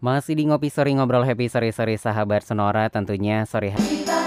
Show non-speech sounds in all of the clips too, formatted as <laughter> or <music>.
Masih di ngopi sore ngobrol happy sore-sore sahabat Sonora tentunya sore hari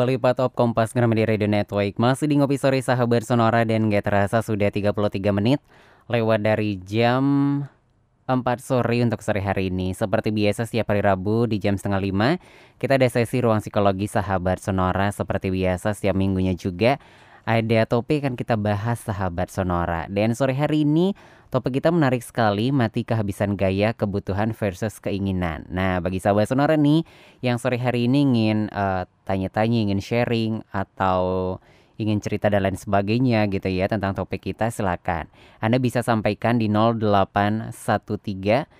Sonora Bali Top Kompas Gramedia Radio Network. Masih di ngopi sore sahabat Sonora dan gak terasa sudah 33 menit Lewat dari jam 4 sore untuk sore hari ini. Seperti biasa setiap hari Rabu di jam setengah 5 Kita ada sesi ruang psikologi sahabat Sonora. Seperti biasa setiap minggunya juga Ada topik yang kita bahas sahabat Sonora. Dan sore hari ini Topik kita menarik sekali, mati kehabisan gaya, kebutuhan versus keinginan. Nah, bagi sahabat Sonora nih, yang sore hari ini ingin eh, tanya-tanya, ingin sharing, atau ingin cerita dan lain sebagainya gitu ya tentang topik kita, silakan. Anda bisa sampaikan di 0813 9028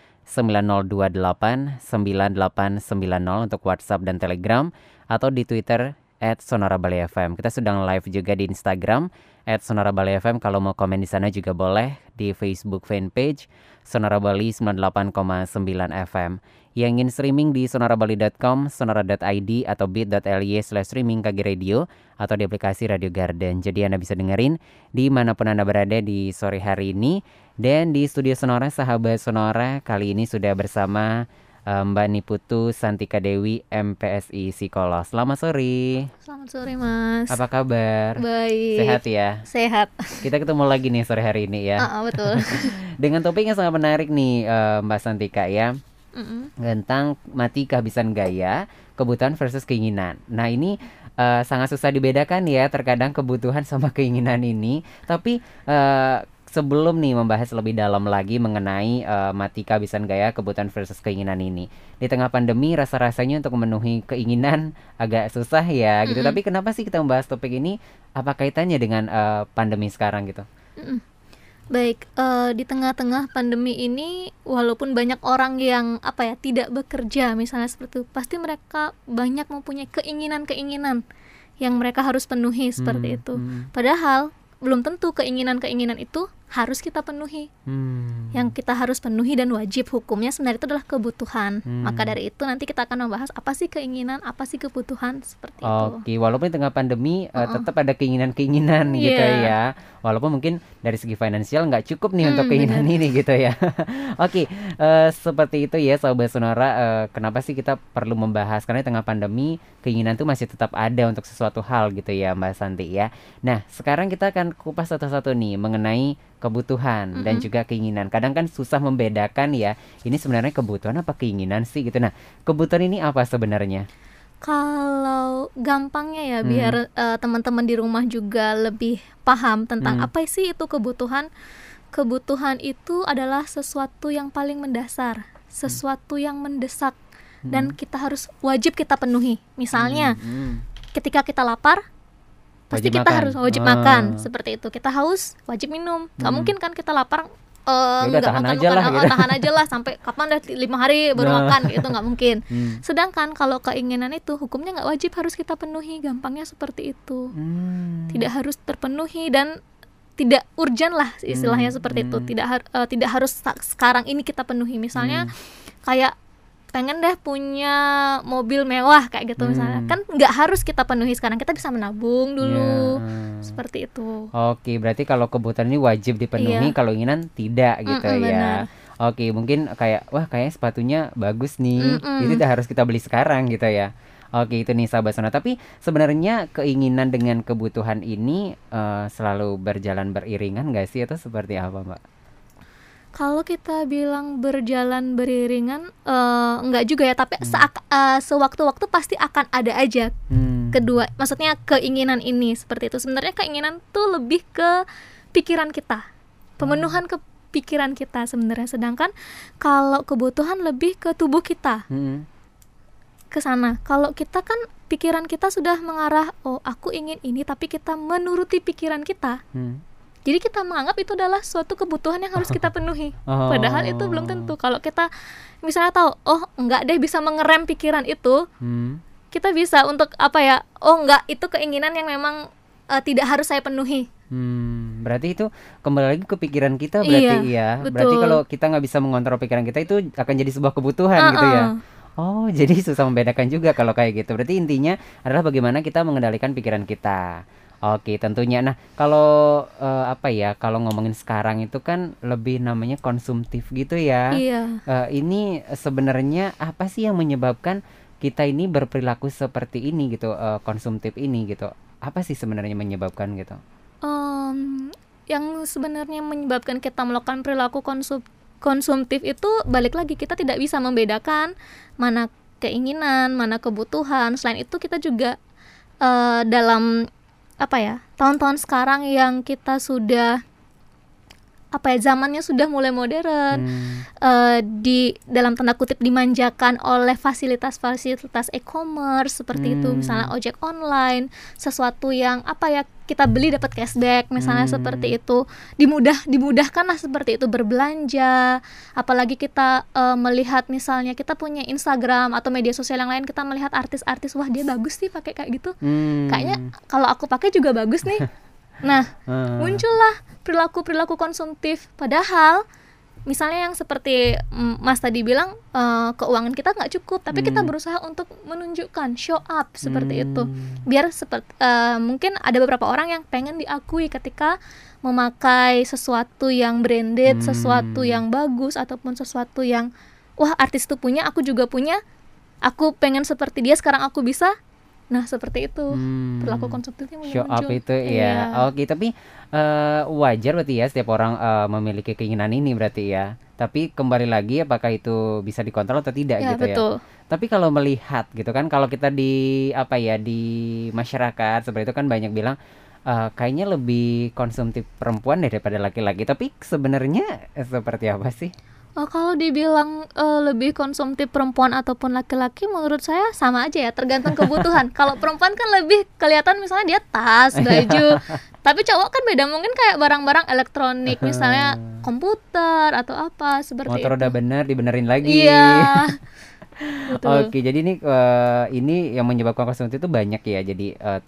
9890 untuk WhatsApp dan Telegram, atau di Twitter at Sonora Bali FM. Kita sedang live juga di Instagram at Sonora Bali FM. Kalau mau komen di sana juga boleh di Facebook fanpage Sonora Bali 98,9 FM. Yang ingin streaming di sonorabali.com, sonora.id atau bit.ly slash streaming KG Radio atau di aplikasi Radio Garden. Jadi Anda bisa dengerin di mana pun Anda berada di sore hari ini. Dan di studio Sonora, sahabat Sonora, kali ini sudah bersama Mbak Niputu Santika Dewi MPSI Psikolog. Selamat sore. Selamat sore mas. Apa kabar? Baik. Sehat ya? Sehat. Kita ketemu lagi nih sore hari ini ya. Ah, ah, betul. <laughs> Dengan topik yang sangat menarik nih eh, Mbak Santika ya. Mm-mm. Tentang mati kehabisan gaya, kebutuhan versus keinginan. Nah ini eh, sangat susah dibedakan ya terkadang kebutuhan sama keinginan ini. Tapi eh, sebelum nih membahas lebih dalam lagi mengenai eh, mati kehabisan gaya, kebutuhan versus keinginan ini. Di tengah pandemi rasa-rasanya untuk memenuhi keinginan agak susah ya gitu. Mm-mm. Tapi kenapa sih kita membahas topik ini? Apa kaitannya dengan eh, pandemi sekarang gitu? Baik, eh, di tengah-tengah pandemi ini, walaupun banyak orang yang apa ya tidak bekerja, misalnya seperti itu, pasti mereka banyak mempunyai keinginan-keinginan yang mereka harus penuhi seperti Hmm, itu. hmm, Padahal belum tentu keinginan-keinginan itu harus kita penuhi. hmm. Yang kita harus penuhi dan wajib hukumnya sebenarnya itu adalah kebutuhan. Hmm. Maka dari itu nanti kita akan membahas apa sih keinginan, apa sih kebutuhan seperti itu. Oke, walaupun di tengah pandemi eh, Uh-uh. tetap ada keinginan-keinginan gitu Iya. ya. Walaupun mungkin dari segi finansial nggak cukup nih untuk Hmm, keinginan ini gitu ya. <laughs> Oke, eh, seperti itu ya Sobat Sonora. eh, kenapa sih kita perlu membahas? Karena di tengah pandemi keinginan tuh masih tetap ada untuk sesuatu hal gitu ya Mbak Santi ya. Nah, sekarang kita akan kupas satu-satu nih mengenai kebutuhan dan Mm-mm. juga keinginan. Kadang kan susah membedakan ya. Ini sebenarnya kebutuhan apa keinginan sih gitu. Nah, kebutuhan ini apa sebenarnya? Kalau gampangnya ya Hmm. biar eh, teman-teman di rumah juga lebih paham tentang Hmm. apa sih itu kebutuhan. Kebutuhan itu adalah sesuatu yang paling mendasar, sesuatu yang mendesak dan kita harus wajib kita penuhi. Misalnya, Hmm, hmm. ketika kita lapar, pasti Wajib kita makan. harus wajib Ah. makan seperti itu kita haus wajib minum nggak Hmm. mungkin kan kita lapar eh, Ya udah, nggak tahan makan aja makan lah, oh, gitu. tahan aja lah sampai kapan dah lima hari baru Nah. makan itu nggak mungkin <laughs> Hmm. sedangkan kalau keinginan itu hukumnya nggak wajib harus kita penuhi gampangnya seperti itu Hmm. tidak harus terpenuhi dan tidak urgent lah istilahnya Hmm, seperti itu hmm. tidak har- eh, tidak harus sekarang ini kita penuhi misalnya Hmm. kayak pengen deh punya mobil mewah kayak gitu misalnya Hmm. kan nggak harus kita penuhi sekarang kita bisa menabung dulu hmm. seperti itu Oke, berarti kalau kebutuhan ini wajib dipenuhi, Iya. kalau inginan tidak gitu Mm-mm, ya. benar. Oke, mungkin kayak wah kayaknya sepatunya bagus nih. Mm-mm. Itu udah harus kita beli sekarang gitu ya. Oke, itu nih sahabat Sona. Tapi sebenarnya keinginan dengan kebutuhan ini eh, selalu berjalan beriringan gak sih atau seperti apa, Mbak? Kalau kita bilang berjalan beriringan eh, enggak juga ya tapi Hmm. seak- eh, sewaktu-waktu pasti akan ada aja Hmm. kedua maksudnya keinginan ini seperti itu sebenarnya keinginan tuh lebih ke pikiran kita pemenuhan ke pikiran kita sebenarnya sedangkan kalau kebutuhan lebih ke tubuh kita Hmm. ke sana kalau kita kan pikiran kita sudah mengarah oh aku ingin ini tapi kita menuruti pikiran kita Hmm. Jadi kita menganggap itu adalah suatu kebutuhan yang harus kita <laughs> penuhi Oh. padahal itu belum tentu kalau kita misalnya tahu oh enggak deh bisa mengerem pikiran itu Hmm. kita bisa untuk apa ya oh enggak itu keinginan yang memang eh, tidak harus saya penuhi Hmm, berarti itu kembali lagi ke pikiran kita berarti ya. Iya, Berarti betul. kalau kita nggak bisa mengontrol pikiran kita itu akan jadi sebuah kebutuhan gitu ya. Oh, jadi <laughs> susah membedakan juga kalau kayak gitu. Berarti intinya adalah bagaimana kita mengendalikan pikiran kita. Oke, tentunya. Nah, kalau eh, apa ya? Kalau ngomongin sekarang itu kan lebih namanya konsumtif gitu ya. iya Eh, ini sebenarnya apa sih yang menyebabkan kita ini berperilaku seperti ini gitu, eh, konsumtif ini gitu? Apa sih sebenarnya menyebabkan gitu? Em, yang sebenarnya menyebabkan kita melakukan perilaku konsum konsumtif itu balik lagi kita tidak bisa membedakan mana keinginan mana kebutuhan selain itu kita juga eh, dalam apa ya tahun-tahun sekarang yang kita sudah apa ya zamannya sudah mulai modern Hmm. eh, di dalam tanda kutip dimanjakan oleh fasilitas-fasilitas e-commerce seperti itu Hmm. misalnya ojek online sesuatu yang apa ya kita beli dapat cashback misalnya Hmm. seperti itu dimudah dimudahkanlah seperti itu berbelanja apalagi kita eh, melihat misalnya kita punya Instagram atau media sosial yang lain kita melihat artis-artis wah dia bagus sih pakai kayak gitu Hmm. kayaknya kalau aku pakai juga bagus nih <laughs> nah Ah. muncullah perilaku-perilaku konsumtif padahal misalnya yang seperti Mas tadi bilang eh, keuangan kita nggak cukup tapi kita Hmm. berusaha untuk menunjukkan show up seperti itu Hmm. biar seperti mungkin ada beberapa orang yang pengen diakui ketika memakai sesuatu yang branded Hmm. sesuatu yang bagus ataupun sesuatu yang wah artis itu punya aku juga punya aku pengen seperti dia sekarang aku bisa nah seperti itu Hmm. perilaku konsumtifnya mulai show up itu ya. Iya. Oke, tapi eh, wajar berarti ya setiap orang eh, memiliki keinginan ini berarti ya. Tapi kembali lagi apakah itu bisa dikontrol atau tidak ya gitu ya. betul Tapi kalau melihat gitu kan kalau kita di apa ya di masyarakat seperti itu kan banyak bilang eh, kayaknya lebih konsumtif perempuan daripada laki-laki. Tapi sebenarnya seperti apa sih? Oh, kalau dibilang eh, lebih konsumtif perempuan ataupun laki-laki, menurut saya sama aja ya, tergantung kebutuhan. <laughs> kalau perempuan kan lebih kelihatan misalnya dia tas, baju, <laughs> tapi cowok kan beda mungkin kayak barang-barang elektronik, misalnya komputer atau apa seperti Motor itu. udah bener dibenerin lagi. Iya. <laughs> Oke, jadi ini eh, ini yang menyebabkan konsumtif itu banyak ya. Jadi eh,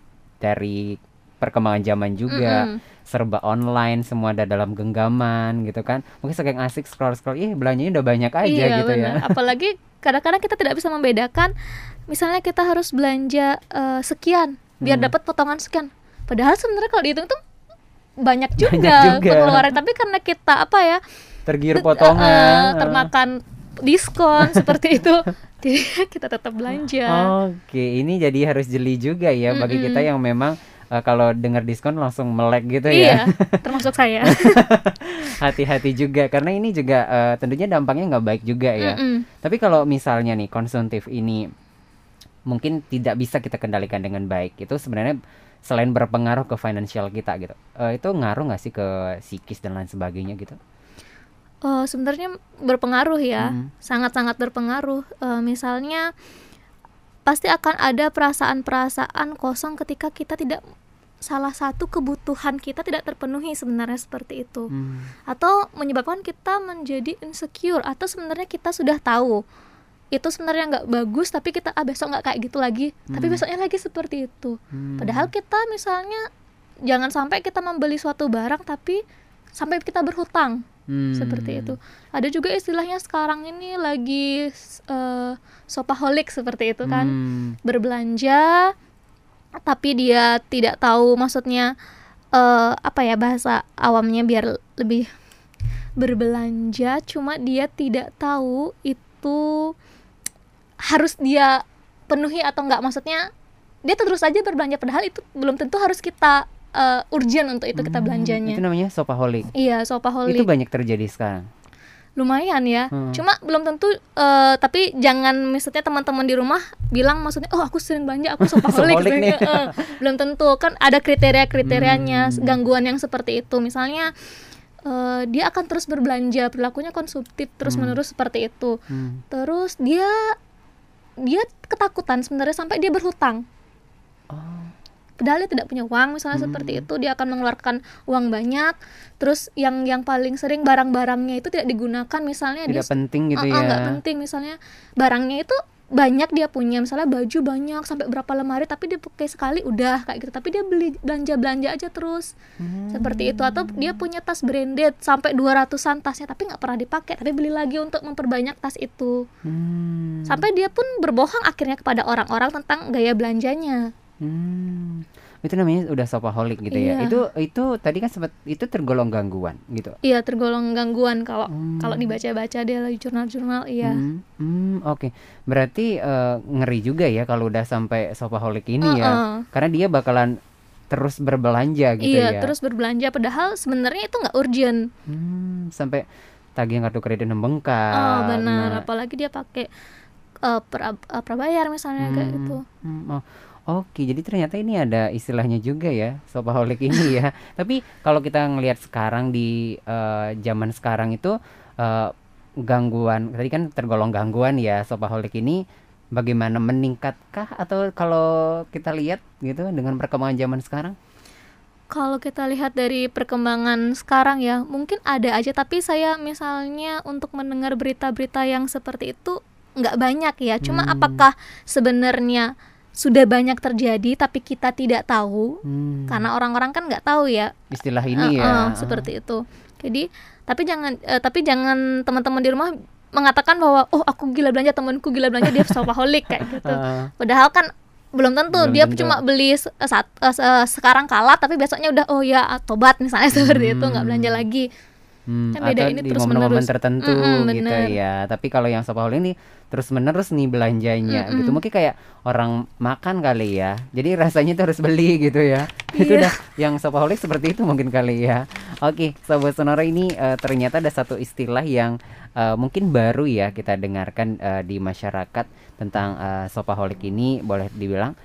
dari perkembangan zaman juga Mm-mm. serba online, semua ada dalam genggaman gitu kan. Mungkin saking asik scroll scroll, ih belanjanya udah banyak aja iya, gitu benar. ya. <laughs> Apalagi kadang-kadang kita tidak bisa membedakan, misalnya kita harus belanja eh, sekian biar Hmm. dapat potongan sekian. Padahal sebenarnya kalau dihitung tuh banyak juga, juga. pengeluaran, tapi karena kita apa ya Tergiur potongan. termakan diskon <laughs> seperti itu, jadi <laughs> kita tetap belanja. Oke, ini jadi harus jeli juga ya bagi kita yang memang eh, kalau dengar diskon langsung melek gitu Iya, ya. <laughs> termasuk saya. <laughs> Hati-hati juga karena ini juga eh, tentunya dampaknya nggak baik juga ya. Mm-mm. Tapi kalau misalnya nih konsumtif ini mungkin tidak bisa kita kendalikan dengan baik, itu sebenarnya selain berpengaruh ke finansial kita gitu, eh, itu ngaruh nggak sih ke psikis dan lain sebagainya gitu? Oh, sebenarnya berpengaruh ya, Mm. sangat-sangat berpengaruh. Eh, misalnya, pasti akan ada perasaan-perasaan kosong ketika kita tidak salah satu kebutuhan kita tidak terpenuhi sebenarnya seperti itu Hmm. atau menyebabkan kita menjadi insecure atau sebenarnya kita sudah tahu itu sebenarnya nggak bagus tapi kita ah besok nggak kayak gitu lagi tapi Hmm. besoknya lagi seperti itu Hmm. padahal kita misalnya jangan sampai kita membeli suatu barang tapi sampai kita berhutang Hmm. seperti itu ada juga istilahnya sekarang ini lagi eh, sopaholic seperti itu kan Hmm. berbelanja tapi dia tidak tahu maksudnya eh, apa ya bahasa awamnya biar lebih berbelanja cuma dia tidak tahu itu harus dia penuhi atau enggak maksudnya dia terus saja berbelanja padahal itu belum tentu harus kita eh, urgent untuk itu kita Hmm, belanjanya Itu namanya shopaholic. iya sopaholic Itu banyak terjadi sekarang. Lumayan ya Hmm. cuma belum tentu eh, tapi jangan misalnya teman-teman di rumah bilang maksudnya oh aku sering belanja aku <laughs> nih. Eh, eh. belum tentu kan ada kriteria kriterianya Hmm. gangguan yang seperti itu misalnya eh, dia akan terus berbelanja perilakunya konsumtif terus menerus seperti itu Hmm. terus dia dia ketakutan sebenarnya sampai dia berhutang Oh. Padahal dia tidak punya uang misalnya Hmm. seperti itu dia akan mengeluarkan uang banyak terus yang yang paling sering barang-barangnya itu tidak digunakan misalnya dia Tidak penting gitu Oh, ya. oh, nggak penting misalnya barangnya itu banyak dia punya misalnya baju banyak sampai berapa lemari tapi dia pakai sekali udah kayak gitu tapi dia beli belanja belanja aja terus Hmm. seperti itu atau dia punya tas branded sampai 200an tasnya tapi nggak pernah dipakai tapi beli lagi untuk memperbanyak tas itu Hmm. sampai dia pun berbohong akhirnya kepada orang-orang tentang gaya belanjanya Hmm. Itu namanya udah shopaholic gitu ya. Iya. Itu itu tadi kan sempat itu tergolong gangguan gitu. iya tergolong gangguan kalau Hmm. kalau dibaca-baca dia lagi jurnal-jurnal iya Hmm, hmm, oke. Berarti eh, ngeri juga ya kalau udah sampai shopaholic ini ya. Heeh. Karena dia bakalan terus berbelanja gitu iya ya. terus berbelanja padahal sebenarnya itu nggak urgent Hmm, sampai tagihan kartu kredit membengkak. Oh benar, Nah, apalagi dia pakai eh, pra, eh, prabayar misalnya kayak Hmm, gitu. hmm, oh, Oke, jadi ternyata ini ada istilahnya juga ya, shopaholic ini ya. <laughs> Tapi kalau kita ngelihat sekarang di eh, zaman sekarang itu eh, gangguan, tadi kan tergolong gangguan ya, shopaholic ini bagaimana meningkatkah atau kalau kita lihat gitu dengan perkembangan zaman sekarang? Kalau kita lihat dari perkembangan sekarang ya, mungkin ada aja tapi saya misalnya untuk mendengar berita-berita yang seperti itu nggak banyak ya. Cuma Hmm. apakah sebenarnya sudah banyak terjadi tapi kita tidak tahu Hmm, karena orang-orang kan nggak tahu ya istilah ini Eh, ya. eh, seperti itu. Jadi tapi jangan eh, tapi jangan teman-teman di rumah mengatakan bahwa oh aku gila belanja temanku gila belanja dia shopaholic kayak gitu. Eh, Padahal kan belum tentu Belum dia tentu. cuma beli se- saat eh, se- sekarang kalah tapi besoknya udah oh ya tobat misalnya <laughs> seperti itu nggak belanja lagi. Hmm, Kan beda atau ini di terus momen-momen tertentu Mm-mm, gitu bener. ya. Tapi kalau yang shopaholic ini terus menerus nih belanjanya gitu. Mm-mm. Mungkin kayak orang makan kali ya. Jadi rasanya tuh harus beli gitu ya. <laughs> Itu Iya. udah yang shopaholic seperti itu mungkin kali ya. Oke, sobat sonora ini eh, ternyata ada satu istilah yang eh, mungkin baru ya kita dengarkan eh, di masyarakat tentang eh, shopaholic ini boleh dibilang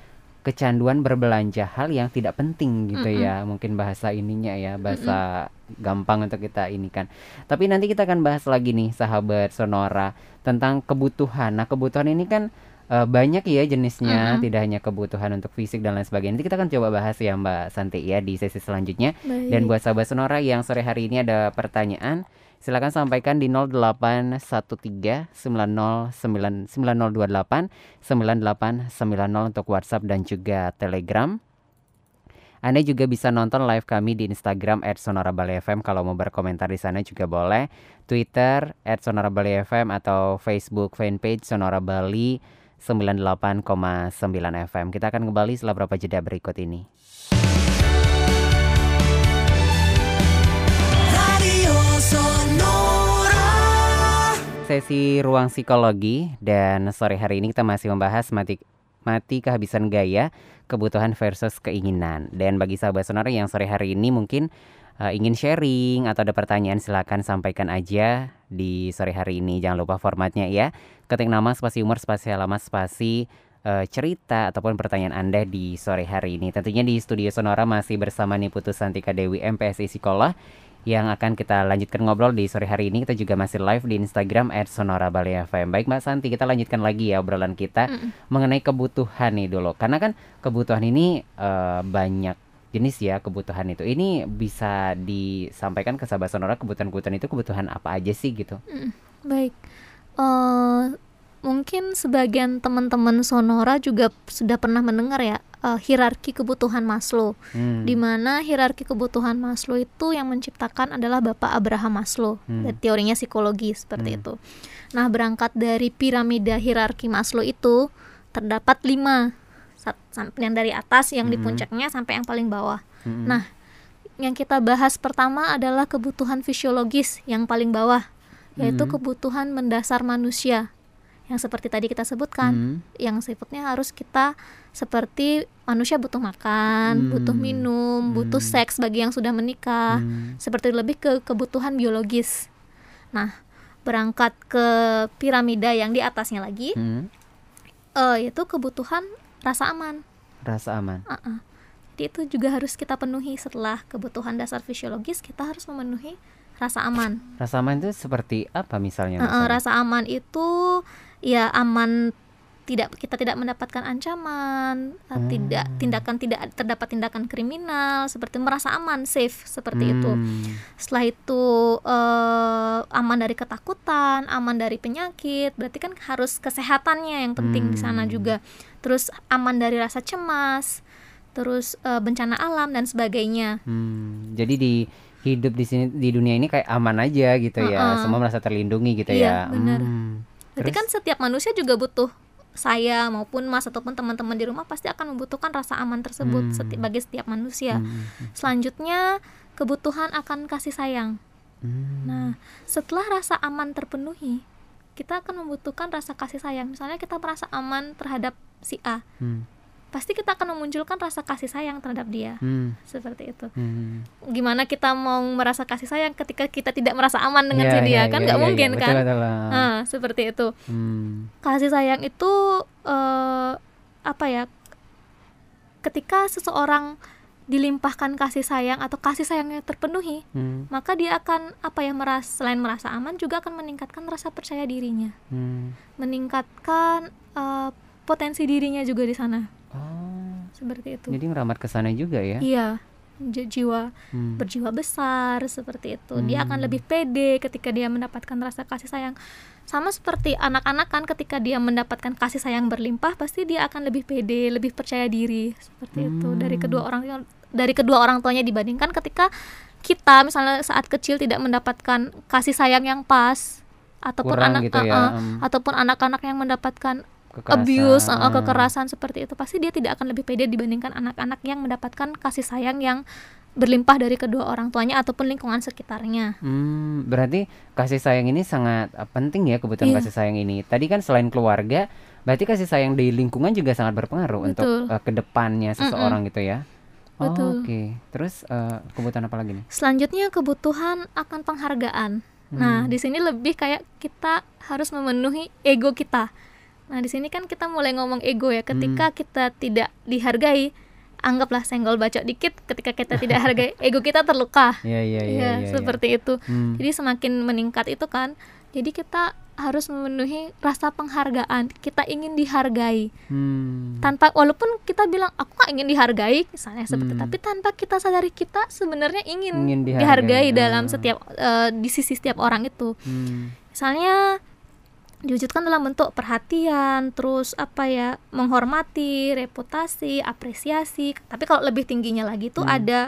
kecanduan berbelanja hal yang tidak penting gitu Mm-mm. ya mungkin bahasa ininya ya bahasa gampang untuk kita ini kan tapi nanti kita akan bahas lagi nih sahabat sonora tentang kebutuhan nah kebutuhan ini kan eh, banyak ya jenisnya Mm-mm. tidak hanya kebutuhan untuk fisik dan lain sebagainya nanti kita akan coba bahas ya Mbak Santi ya di sesi selanjutnya Baik. dan buat sahabat sonora yang sore hari ini ada pertanyaan silakan sampaikan di 0813 90 9028 9890 untuk WhatsApp dan juga Telegram. Anda juga bisa nonton live kami di Instagram @sonorabali_fm kalau mau berkomentar di sana juga boleh. Twitter @sonorabali_fm atau Facebook fanpage Sonora Bali 98,9 FM. Kita akan kembali setelah beberapa jeda berikut ini. Sesi ruang psikologi dan sore hari ini kita masih membahas mati mati kehabisan gaya, kebutuhan versus keinginan. Dan bagi sahabat sonora yang sore hari ini mungkin eh, ingin sharing atau ada pertanyaan silakan sampaikan aja di sore hari ini. Jangan lupa formatnya ya. Ketik nama spasi umur spasi alamat spasi eh, cerita ataupun pertanyaan Anda di sore hari ini. Tentunya di studio Sonora masih bersama Niputu Santika Dewi MPSI Psikolog yang akan kita lanjutkan ngobrol di sore hari ini. Kita juga masih live di Instagram @sonorabali_fm. Baik Mbak Santi, kita lanjutkan lagi ya obrolan kita Mm-mm. mengenai kebutuhan nih dulu. Karena kan kebutuhan ini eh, banyak jenis ya kebutuhan itu. Ini bisa disampaikan ke sahabat sonora kebutuhan-kebutuhan itu kebutuhan apa aja sih gitu? Baik, eh mungkin sebagian teman-teman sonora juga sudah pernah mendengar ya eh, hierarki kebutuhan Maslow, Hmm. di mana hierarki kebutuhan Maslow itu yang menciptakan adalah Bapak Abraham Maslow, Hmm. Dan teorinya psikologi seperti Hmm. itu. Nah, berangkat dari piramida hierarki Maslow itu terdapat lima, yang dari atas, yang di Hmm. puncaknya sampai yang paling bawah. Mm-mm. Nah, yang kita bahas pertama adalah kebutuhan fisiologis yang paling bawah, yaitu Hmm. kebutuhan mendasar manusia. Yang seperti tadi kita sebutkan, Hmm. yang sifatnya harus kita seperti manusia butuh makan, butuh Hmm. minum, butuh Hmm. seks bagi yang sudah menikah, Hmm. seperti lebih ke kebutuhan biologis. Nah, berangkat ke piramida yang di atasnya lagi, Hmm. eh, yaitu kebutuhan rasa aman. Rasa aman. Uh-uh. Jadi itu juga harus kita penuhi setelah kebutuhan dasar fisiologis kita harus memenuhi rasa aman. Rasa aman itu seperti apa misalnya? Uh-uh, misalnya? rasa aman itu ya aman tidak kita tidak mendapatkan ancaman, uh, tidak Hmm. tindakan tidak terdapat tindakan kriminal seperti merasa aman, safe seperti itu. Hmm. Setelah itu eh, aman dari ketakutan, aman dari penyakit, berarti kan harus kesehatannya yang penting di sana Hmm. juga. Terus aman dari rasa cemas, terus eh, bencana alam dan sebagainya. Hmm, jadi di hidup di sini di dunia ini kayak aman aja gitu ya, Heeh. semua merasa terlindungi gitu Iya, ya. benar. Hmm. Berarti kan setiap manusia juga butuh saya maupun Mas ataupun teman-teman di rumah pasti akan membutuhkan rasa aman tersebut Hmm. seti- bagi setiap manusia. Hmm. Selanjutnya kebutuhan akan kasih sayang. Hmm. Nah, setelah rasa aman terpenuhi, kita akan membutuhkan rasa kasih sayang. Misalnya kita merasa aman terhadap si A, Hmm. Pasti kita akan memunculkan rasa kasih sayang terhadap dia. Hmm. Seperti itu. Hmm. Gimana kita mau merasa kasih sayang ketika kita tidak merasa aman dengan Iya, si dia? iya, kan iya, nggak iya, mungkin iya. kan? Betul, betul. Nah, seperti itu. Hmm. Kasih sayang itu eh, apa ya? Ketika seseorang dilimpahkan kasih sayang atau kasih sayangnya terpenuhi, Hmm. maka dia akan apa ya meras selain merasa aman juga akan meningkatkan rasa percaya dirinya Hmm. meningkatkan eh, potensi dirinya juga di sana seperti itu jadi ngeramat ke sana juga ya? iya ji- jiwa Hmm. berjiwa besar seperti itu dia akan Hmm. lebih pede ketika dia mendapatkan rasa kasih sayang sama seperti anak-anak kan ketika dia mendapatkan kasih sayang berlimpah pasti dia akan lebih pede lebih percaya diri seperti itu dari Hmm. kedua orang dari kedua orang tuanya dibandingkan ketika kita misalnya saat kecil tidak mendapatkan kasih sayang yang pas ataupun Kurang anak gitu ya, hmm. ataupun anak-anak yang mendapatkan Kekerasan. abuse, uh, kekerasan seperti itu pasti dia tidak akan lebih pede dibandingkan anak-anak yang mendapatkan kasih sayang yang berlimpah dari kedua orang tuanya ataupun lingkungan sekitarnya. Hmm, berarti kasih sayang ini sangat uh, penting ya kebutuhan Iya. kasih sayang ini. Tadi kan selain keluarga, berarti kasih sayang di lingkungan juga sangat berpengaruh untuk Betul. uh, ke depannya seseorang gitu ya. Oh, Betul. Oke, terus uh, kebutuhan apa lagi nih? Selanjutnya kebutuhan akan penghargaan. Nah, Hmm. di sini lebih kayak kita harus memenuhi ego kita. Nah, di sini kan kita mulai ngomong ego ya. Ketika Hmm. kita tidak dihargai, anggaplah senggol bacok dikit ketika kita tidak hargai, <laughs> ego kita terluka. Iya iya iya. Iya, iya, iya. seperti itu. Hmm. Jadi semakin meningkat itu kan, jadi kita harus memenuhi rasa penghargaan. Kita ingin dihargai Hmm. tanpa walaupun kita bilang aku nggak ingin dihargai misalnya seperti Hmm. tapi tanpa kita sadari kita sebenarnya ingin, Ingin dihargai dihargai, dalam ah. setiap eh, di sisi setiap orang itu. Hmm. Misalnya diwujudkan dalam bentuk perhatian, terus apa ya, menghormati, reputasi, apresiasi. Tapi kalau lebih tingginya lagi tuh Hmm. ada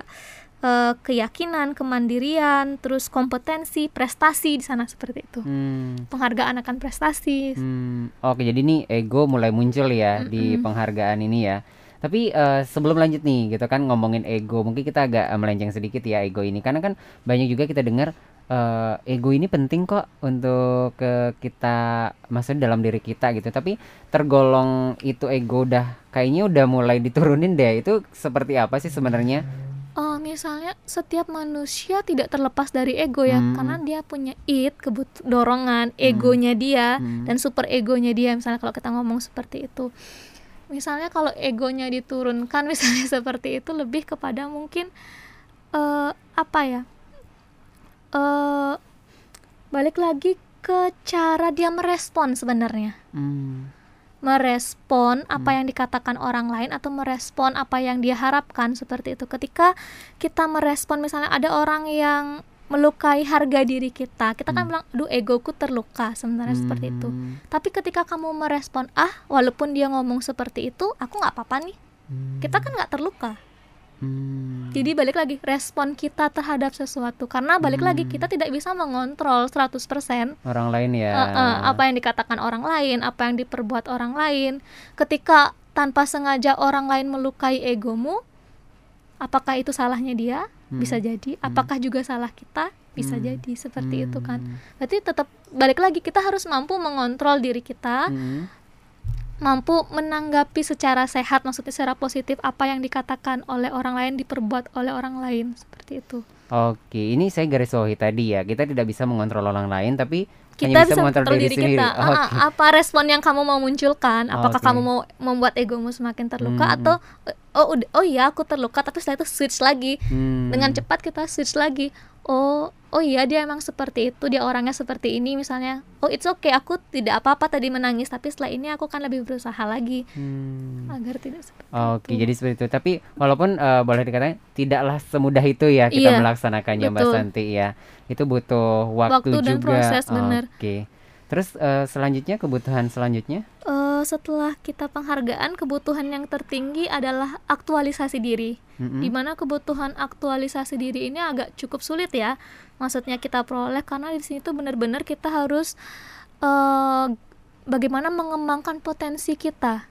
eh, keyakinan, kemandirian, terus kompetensi, prestasi di sana seperti itu. Hmm. Penghargaan akan prestasi. Hmm, Oke, jadi nih ego mulai muncul ya di Mm-mm. penghargaan ini ya. Tapi eh, sebelum lanjut nih, gitu kan ngomongin ego, mungkin kita agak eh, melenceng sedikit ya ego ini, karena kan banyak juga kita dengar eh, ego ini penting kok untuk ke kita, maksudnya dalam diri kita gitu. Tapi tergolong itu ego udah kayaknya udah mulai diturunin deh. Itu seperti apa sih sebenarnya? Oh, misalnya setiap manusia tidak terlepas dari ego ya, Hmm. karena dia punya id, kebut dorongan, egonya dia Hmm. dan super egonya dia. Misalnya kalau kita ngomong seperti itu, misalnya kalau egonya diturunkan, <laughs> misalnya seperti itu lebih kepada mungkin eh apa ya? eh balik lagi ke cara dia merespon sebenarnya. Hmm. merespon apa Hmm. yang dikatakan orang lain atau merespon apa yang dia harapkan seperti itu. Ketika kita merespon misalnya ada orang yang melukai harga diri kita, kita kan Hmm. bilang, "Aduh, egoku terluka." Sebenarnya seperti itu. Hmm. Tapi ketika kamu merespon, "Ah, walaupun dia ngomong seperti itu, aku nggak apa-apa nih." Hmm. Kita kan nggak terluka. Hmm. Jadi balik lagi respon kita terhadap sesuatu karena balik lagi Hmm. kita tidak bisa mengontrol 100% orang lain ya. Eh, eh, apa yang dikatakan orang lain, apa yang diperbuat orang lain. Ketika tanpa sengaja orang lain melukai egomu, apakah itu salahnya dia? Hmm. Bisa jadi. Apakah juga salah kita? Bisa Hmm. jadi seperti itu kan. Hmm. Berarti tetap balik lagi kita harus mampu mengontrol diri kita, Hmm. mampu menanggapi secara sehat, maksudnya secara positif apa yang dikatakan oleh orang lain diperbuat oleh orang lain seperti itu. Oke, ini saya garis bawahi tadi ya. Kita tidak bisa mengontrol orang lain, tapi kita hanya bisa mengontrol diri, sendiri. kita. Ah, ah, Oke. apa respon yang kamu mau munculkan? Apakah Oke. kamu mau membuat egomu semakin terluka Hmm. atau oh oh iya aku terluka tapi setelah itu switch lagi. Hmm. Dengan cepat kita switch lagi. Oh, oh iya dia emang seperti itu, dia orangnya seperti ini misalnya. Oh, it's okay, aku tidak apa-apa tadi menangis, tapi setelah ini aku kan lebih berusaha lagi Hmm. agar tidak seperti Oke, itu. jadi seperti itu. Tapi walaupun eh, boleh dikatakan tidaklah semudah itu ya kita Iya, melaksanakannya Mbak betul. Santi ya. Itu butuh waktu, Waktu dan juga. proses, benar. Oke. Terus eh, selanjutnya kebutuhan selanjutnya? Eh, setelah kita penghargaan, kebutuhan yang tertinggi adalah aktualisasi diri. Mm-mm. di mana kebutuhan aktualisasi diri ini agak cukup sulit ya maksudnya kita peroleh karena di sini tuh benar-benar kita harus eh, bagaimana mengembangkan potensi kita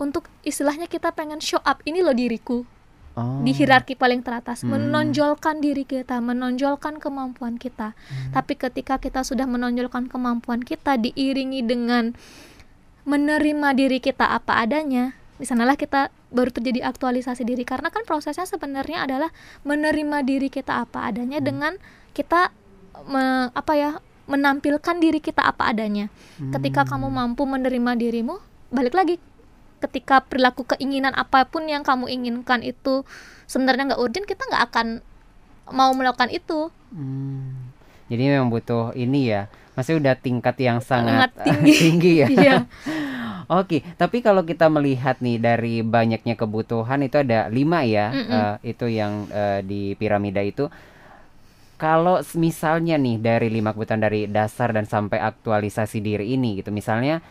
untuk istilahnya kita pengen show up ini loh diriku Oh. di hierarki paling teratas Hmm. menonjolkan diri kita menonjolkan kemampuan kita Hmm. tapi ketika kita sudah menonjolkan kemampuan kita diiringi dengan menerima diri kita apa adanya di sanalah kita baru terjadi aktualisasi diri karena kan prosesnya sebenarnya adalah menerima diri kita apa adanya dengan kita me- apa ya menampilkan diri kita apa adanya ketika kamu mampu menerima dirimu balik lagi ketika perilaku keinginan apa pun yang kamu inginkan itu sebenarnya nggak urgent kita nggak akan mau melakukan itu Hmm. Jadi memang butuh ini ya. Masih udah tingkat yang sangat, Sangat tinggi. <laughs> tinggi ya. <laughs> Iya. Oke, tapi kalau kita melihat nih dari banyaknya kebutuhan itu ada lima ya, Mm-mm. eh, itu yang eh, di piramida itu. Kalau misalnya nih dari lima kebutuhan dari dasar dan sampai aktualisasi diri ini gitu, misalnya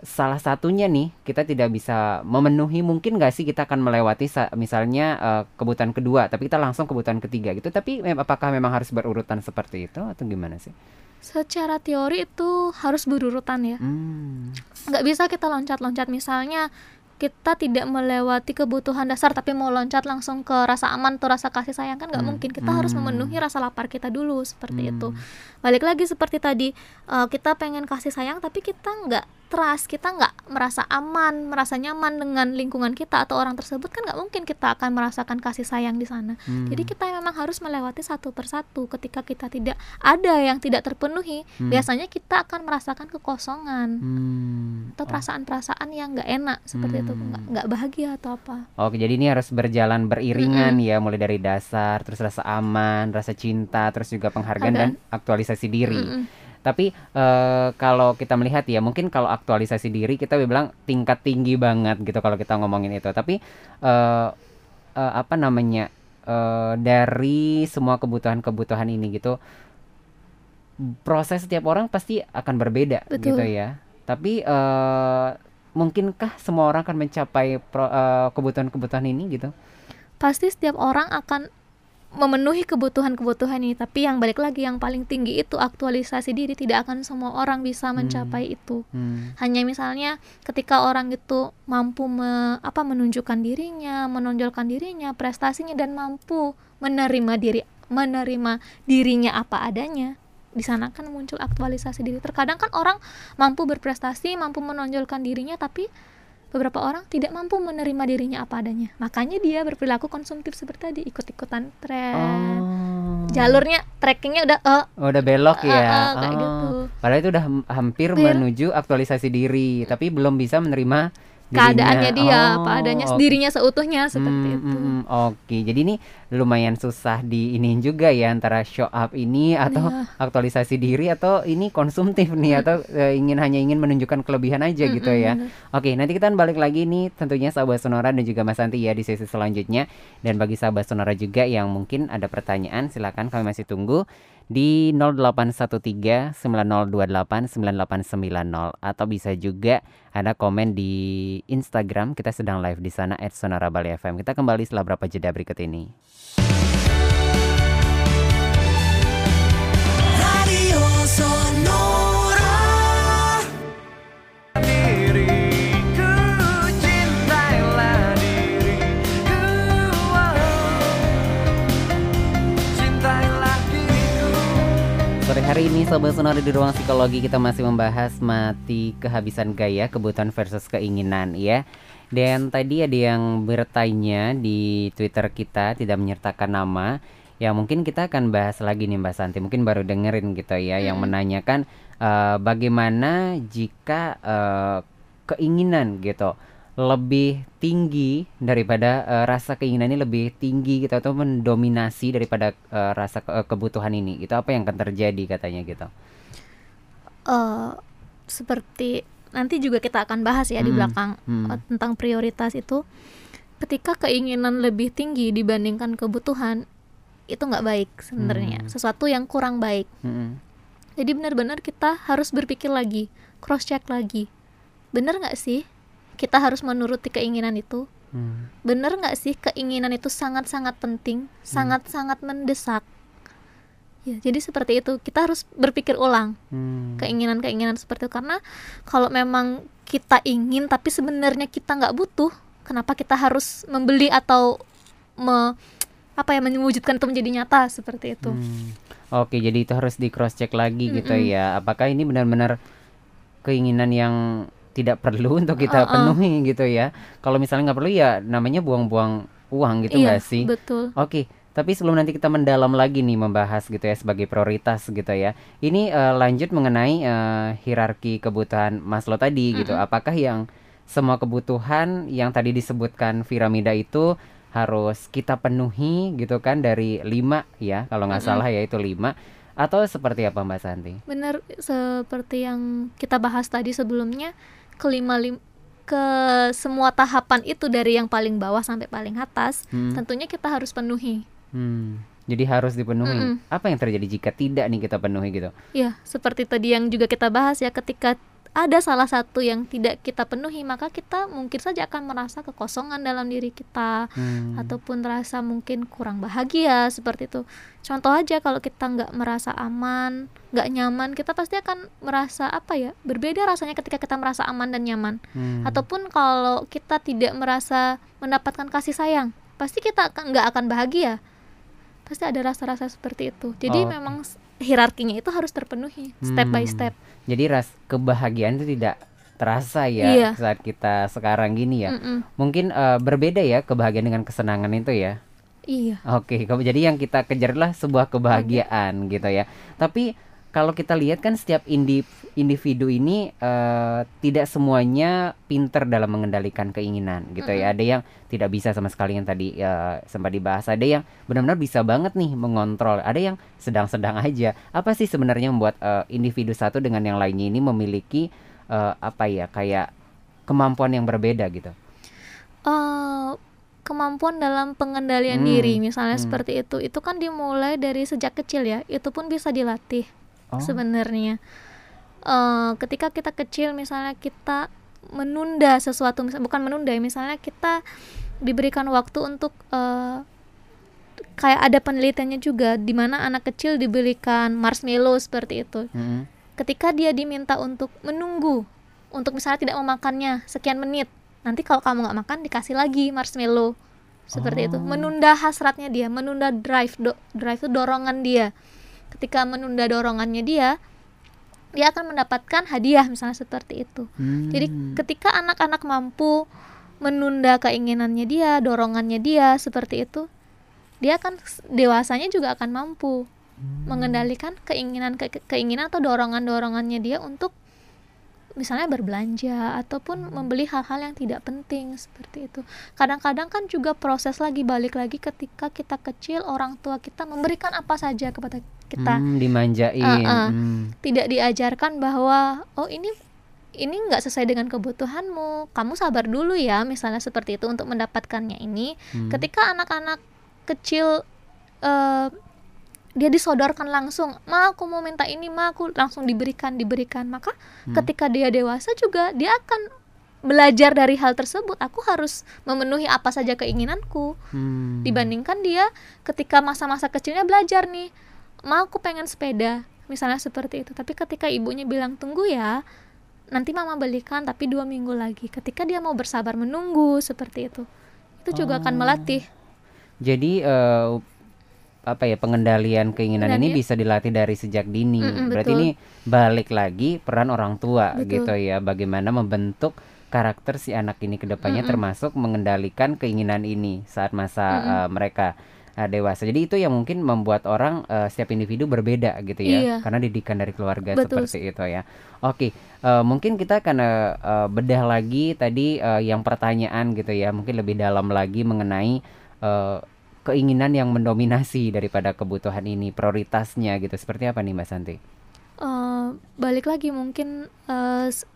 salah satunya nih kita tidak bisa memenuhi, mungkin nggak sih kita akan melewati sa- misalnya eh, kebutuhan kedua, tapi kita langsung kebutuhan ketiga gitu. Tapi apakah memang harus berurutan seperti itu atau gimana sih? secara teori itu harus berurutan ya Hmm. nggak bisa kita loncat-loncat misalnya kita tidak melewati kebutuhan dasar tapi mau loncat langsung ke rasa aman atau rasa kasih sayang kan nggak Hmm. mungkin kita harus Hmm. memenuhi rasa lapar kita dulu seperti itu Hmm. balik lagi seperti tadi eh, kita pengen kasih sayang tapi kita nggak trust kita nggak merasa aman merasa nyaman dengan lingkungan kita atau orang tersebut kan nggak mungkin kita akan merasakan kasih sayang di sana Hmm. jadi kita memang harus melewati satu persatu ketika kita tidak ada yang tidak terpenuhi Hmm. biasanya kita akan merasakan kekosongan Hmm. atau perasaan-perasaan yang nggak enak seperti itu Hmm. nggak nggak bahagia atau apa Oke, jadi ini harus berjalan beriringan ya, mulai dari dasar, terus rasa aman, rasa cinta, terus juga penghargaan dan aktualisasi diri. Mm-mm. Tapi eh, kalau kita melihat ya, mungkin kalau aktualisasi diri kita bilang tingkat tinggi banget gitu kalau kita ngomongin itu. Tapi eh, eh, apa namanya eh, dari semua kebutuhan-kebutuhan ini gitu, proses setiap orang pasti akan berbeda Betul. gitu ya. Tapi eh, mungkinkah semua orang akan mencapai pro- eh, kebutuhan-kebutuhan ini gitu? pasti setiap orang akan memenuhi kebutuhan-kebutuhan ini tapi yang balik lagi yang paling tinggi itu aktualisasi diri. Tidak akan semua orang bisa mencapai itu. Hmm. hanya misalnya ketika orang itu mampu me- apa menunjukkan dirinya menonjolkan dirinya prestasinya dan mampu menerima diri menerima dirinya apa adanya di sana kan muncul aktualisasi diri. Terkadang kan orang mampu berprestasi mampu menonjolkan dirinya tapi beberapa orang tidak mampu menerima dirinya apa adanya makanya dia berperilaku konsumtif seperti tadi ikut-ikutan tren Oh. jalurnya trackingnya udah eh Oh, udah belok Eh, ya. eh, kayak Oh. gitu. Padahal itu udah ham- hampir Hampir. menuju aktualisasi diri, tapi belum bisa menerima keadaannya dia, Oh, apa adanya oke. dirinya seutuhnya seperti Hmm, itu. hmm, hmm. Oke, jadi ini lumayan susah diiniin juga ya antara show up ini atau Iya. aktualisasi diri atau ini konsumtif nih atau eh, ingin hanya ingin menunjukkan kelebihan aja gitu Mm-mm, ya. bener. Oke, nanti kita balik lagi nih tentunya sahabat Sonora dan juga Mas Santi ya di sesi selanjutnya. Dan bagi sahabat Sonora juga yang mungkin ada pertanyaan silakan kami masih tunggu di 0813 9028 9890 atau bisa juga ada komen di Instagram kita sedang live di sana @sonora Bali FM. Kita kembali setelah berapa jeda berikut ini. Ini Sobat Sonora di ruang psikologi kita masih membahas mati kehabisan gaya, kebutuhan versus keinginan ya. Dan tadi ada yang bertanya di Twitter kita tidak menyertakan nama. Ya mungkin kita akan bahas lagi nih Mbak Santi. Mungkin baru dengerin gitu ya yang menanyakan eh, bagaimana jika eh, keinginan gitu lebih tinggi daripada eh, rasa keinginan ini lebih tinggi gitu atau mendominasi daripada eh, rasa ke- kebutuhan ini gitu apa yang akan terjadi katanya gitu Eh, seperti nanti juga kita akan bahas ya di Hmm, belakang hmm. eh, tentang prioritas itu. Ketika keinginan lebih tinggi dibandingkan kebutuhan, itu nggak baik sebenarnya. Hmm. Sesuatu yang kurang baik. Mm-mm. Jadi benar-benar kita harus berpikir lagi, cross check lagi. Bener nggak sih kita harus menuruti keinginan itu? Hmm. Bener nggak sih keinginan itu sangat-sangat penting, sangat-sangat mendesak? Ya, jadi seperti itu. Kita harus berpikir ulang Hmm. keinginan-keinginan seperti itu karena kalau memang kita ingin tapi sebenarnya kita nggak butuh, kenapa kita harus membeli atau me, apa ya mewujudkan itu menjadi nyata seperti itu? Hmm. Oke, jadi itu harus di cross check lagi gitu Mm-mm. ya. Apakah ini benar-benar keinginan yang tidak perlu <laughs> untuk kita Uh-uh. penuhi gitu ya? Kalau misalnya nggak perlu ya namanya buang-buang uang gitu iya, nggak sih? betul. Oke, tapi sebelum nanti kita mendalam lagi nih membahas gitu ya sebagai prioritas gitu ya. Ini eh, lanjut mengenai eh, hierarki kebutuhan Maslow tadi gitu. Apakah yang semua kebutuhan yang tadi disebutkan piramida itu harus kita penuhi gitu kan dari lima ya kalau nggak salah ya itu lima atau seperti apa Mbak Santi? Benar seperti yang kita bahas tadi sebelumnya kelima lim ke semua tahapan itu dari yang paling bawah sampai paling atas, Hmm. tentunya kita harus penuhi. Hmm. Jadi harus dipenuhi. Mm-mm. Apa yang terjadi jika tidak nih kita penuhi gitu? Ya, seperti tadi yang juga kita bahas ya, ketika ada salah satu yang tidak kita penuhi, maka kita mungkin saja akan merasa kekosongan dalam diri kita, Hmm. ataupun rasa mungkin kurang bahagia seperti itu. Contoh aja kalau kita nggak merasa aman, nggak nyaman, kita pasti akan merasa apa ya? Berbeda rasanya ketika kita merasa aman dan nyaman. Hmm. Ataupun kalau kita tidak merasa mendapatkan kasih sayang, pasti kita akan nggak akan bahagia. Pasti ada rasa-rasa seperti itu. Jadi Oke. memang hierarkinya itu harus terpenuhi step by Hmm. step. Jadi ras kebahagiaan itu tidak terasa ya Iya. saat kita sekarang gini ya. Mm-mm. Mungkin eh, berbeda ya kebahagiaan dengan kesenangan itu ya. Iya. Oke, ke- jadi yang kita kejar adalah sebuah kebahagiaan gitu ya. Tapi kalau kita lihat kan setiap indi- individu ini eh, tidak semuanya pinter dalam mengendalikan keinginan gitu ya. Ada yang tidak bisa sama sekali yang tadi eh, sempat dibahas. Ada yang benar-benar bisa banget nih mengontrol. Ada yang sedang-sedang aja. Apa sih sebenarnya membuat eh, individu satu dengan yang lainnya ini memiliki eh, apa ya kayak kemampuan yang berbeda gitu? eh kemampuan dalam pengendalian Hmm, diri misalnya hmm. seperti itu itu kan dimulai dari sejak kecil ya itu pun bisa dilatih Oh. sebenarnya Eh ketika kita kecil misalnya kita menunda sesuatu misal bukan menunda ya misalnya kita diberikan waktu untuk eh kayak ada penelitiannya juga di mana anak kecil diberikan marshmallow seperti itu Mm-mm. ketika dia diminta untuk menunggu untuk misalnya tidak memakannya sekian menit nanti kalau kamu nggak makan dikasih lagi marshmallow seperti itu Oh. menunda hasratnya dia menunda drive do- drive itu dorongan dia ketika menunda dorongannya dia dia akan mendapatkan hadiah misalnya seperti itu jadi Hmm. ketika anak-anak mampu menunda keinginannya dia dorongannya dia seperti itu dia akan dewasanya juga akan mampu Hmm. mengendalikan keinginan ke- keinginan atau dorongan dorongannya dia untuk misalnya berbelanja ataupun membeli hal-hal yang tidak penting seperti itu. Kadang-kadang kan juga proses lagi balik lagi ketika kita kecil orang tua kita memberikan apa saja kepada kita. Hmm, dimanjain. Uh-uh. Hmm. Tidak diajarkan bahwa oh ini ini nggak sesuai dengan kebutuhanmu. Kamu sabar dulu ya, misalnya seperti itu untuk mendapatkannya ini. Hmm. Ketika anak-anak kecil eh, dia disodorkan langsung, ma aku mau minta ini, ma aku langsung diberikan, diberikan. Maka Hmm. ketika dia dewasa juga dia akan belajar dari hal tersebut. Aku harus memenuhi apa saja keinginanku. Hmm. Dibandingkan dia ketika masa-masa kecilnya belajar nih, ma aku pengen sepeda, misalnya seperti itu. Tapi ketika ibunya bilang tunggu ya, nanti mama belikan, tapi dua minggu lagi. Ketika dia mau bersabar menunggu seperti itu, itu juga akan Oh. melatih. Jadi eh, apa ya pengendalian keinginan ini bisa dilatih dari sejak dini. Mm-mm, Berarti betul. ini balik lagi peran orang tua Betul. gitu ya, bagaimana membentuk karakter si anak ini ke depannya Mm-mm. termasuk mengendalikan keinginan ini saat masa Mm-mm. eh, mereka eh, dewasa. Jadi itu yang mungkin membuat orang eh, setiap individu berbeda gitu ya, Iya. karena didikan dari keluarga Betul. seperti itu ya. Oke, eh, mungkin kita akan eh, bedah lagi tadi eh, yang pertanyaan gitu ya, mungkin lebih dalam lagi mengenai keinginan yang mendominasi daripada kebutuhan ini, prioritasnya gitu. Seperti apa nih Mbak Santi? Eh, balik lagi mungkin eh, s-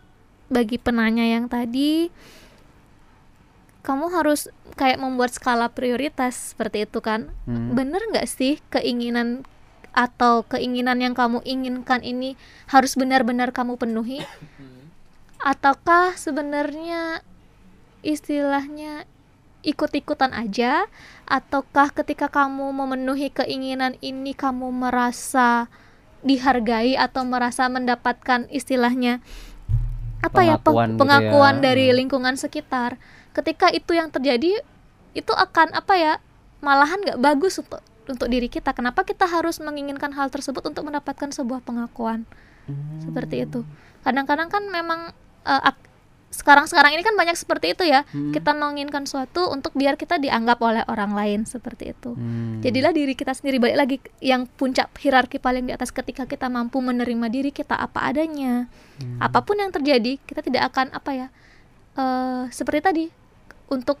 bagi penanya yang tadi kamu harus kayak membuat skala prioritas seperti itu kan Hmm. bener nggak sih keinginan atau keinginan yang kamu inginkan ini harus benar-benar kamu penuhi ataukah sebenarnya istilahnya ikut-ikutan aja ataukah ketika kamu memenuhi keinginan ini kamu merasa dihargai atau merasa mendapatkan istilahnya apa ya pe- Pengakuan gitu ya. pengakuan dari Hmm. lingkungan sekitar ketika itu yang terjadi itu akan apa ya malahan nggak bagus untuk untuk diri kita kenapa kita harus menginginkan hal tersebut untuk mendapatkan sebuah pengakuan Hmm. seperti itu kadang-kadang kan memang ak- sekarang-sekarang ini kan banyak seperti itu ya Hmm. kita menginginkan suatu untuk biar kita dianggap oleh orang lain seperti itu Hmm. jadilah diri kita sendiri balik lagi yang puncak hierarki paling di atas ketika kita mampu menerima diri kita apa adanya Hmm. apa pun yang terjadi kita tidak akan apa ya eh seperti tadi untuk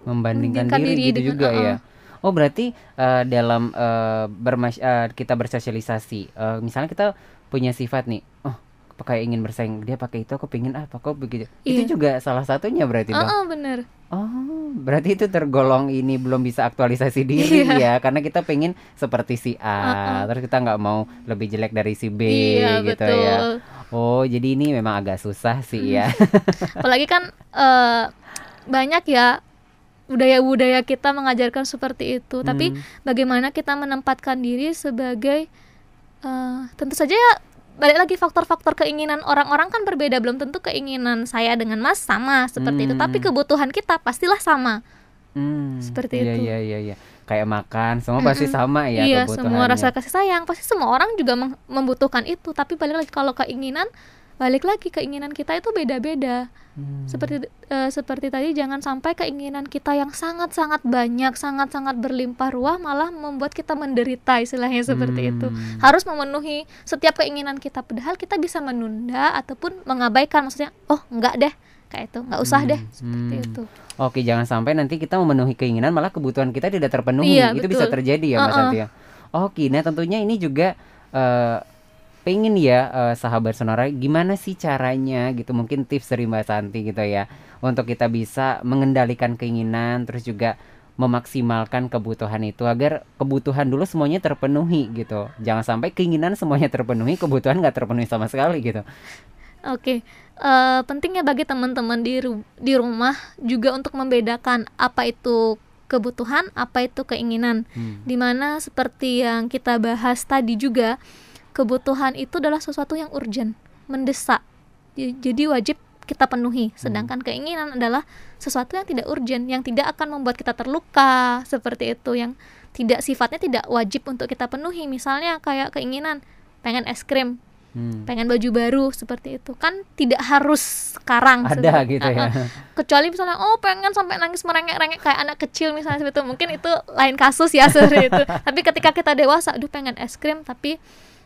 membandingkan membandingkan diri, diri gitu dengan- juga uh-uh. ya. Oh berarti eh, dalam eh, bermas- eh, kita bersosialisasi, eh, misalnya kita punya sifat nih, oh apa kayak ingin bersaing, dia pakai itu, aku pengen apa, kok begitu. Iya. Itu juga salah satunya berarti bang. Heeh, bener Oh berarti itu tergolong ini belum bisa aktualisasi diri Iya. ya, karena kita pengen seperti si A, Uh-uh. terus kita nggak mau lebih jelek dari si B iya gitu betul ya. Oh jadi ini memang agak susah sih ya. apalagi kan eh, banyak ya budaya-budaya kita mengajarkan seperti itu tapi Hmm. bagaimana kita menempatkan diri sebagai eh, tentu saja ya balik lagi faktor-faktor keinginan orang-orang kan berbeda belum tentu keinginan saya dengan Mas sama seperti itu tapi Hmm. kebutuhan kita pastilah sama Hmm, Seperti iya, itu. Iya iya iya. Kayak makan, semua pasti Mm-mm. sama ya iya semua rasa kasih sayang pasti semua orang juga membutuhkan itu tapi balik lagi kalau keinginan balik lagi keinginan kita itu beda-beda Hmm. seperti eh, seperti tadi jangan sampai keinginan kita yang sangat-sangat banyak sangat-sangat berlimpah ruah malah membuat kita menderita istilahnya seperti itu Hmm. harus memenuhi setiap keinginan kita padahal kita bisa menunda ataupun mengabaikan maksudnya oh enggak deh kayak itu nggak usah deh seperti Hmm. itu Oke, jangan sampai nanti kita memenuhi keinginan malah kebutuhan kita tidak terpenuhi. Iya, Itu bisa betul. terjadi ya, Mbak Uh-uh. Santi ya. Oke, nah tentunya ini juga eh pengen ya eh, sahabat sonora gimana sih caranya gitu mungkin tips dari Mbak Santi gitu ya untuk kita bisa mengendalikan keinginan terus juga memaksimalkan kebutuhan itu agar kebutuhan dulu semuanya terpenuhi gitu jangan sampai keinginan semuanya terpenuhi kebutuhan nggak terpenuhi sama sekali gitu Oke, eh, pentingnya bagi teman-teman di ru- di rumah juga untuk membedakan apa itu kebutuhan, apa itu keinginan. Hmm. Di mana seperti yang kita bahas tadi juga, kebutuhan itu adalah sesuatu yang urgent, mendesak. Jadi wajib kita penuhi. Sedangkan keinginan adalah sesuatu yang tidak urgent, yang tidak akan membuat kita terluka, seperti itu yang tidak sifatnya tidak wajib untuk kita penuhi. Misalnya kayak keinginan pengen es krim, Hmm. pengen baju baru seperti itu kan tidak harus sekarang ada gitu ya kecuali misalnya oh pengen sampai nangis merengek-rengek kayak anak kecil misalnya seperti itu mungkin itu lain kasus ya <laughs> seperti itu tapi ketika kita dewasa aduh pengen es krim tapi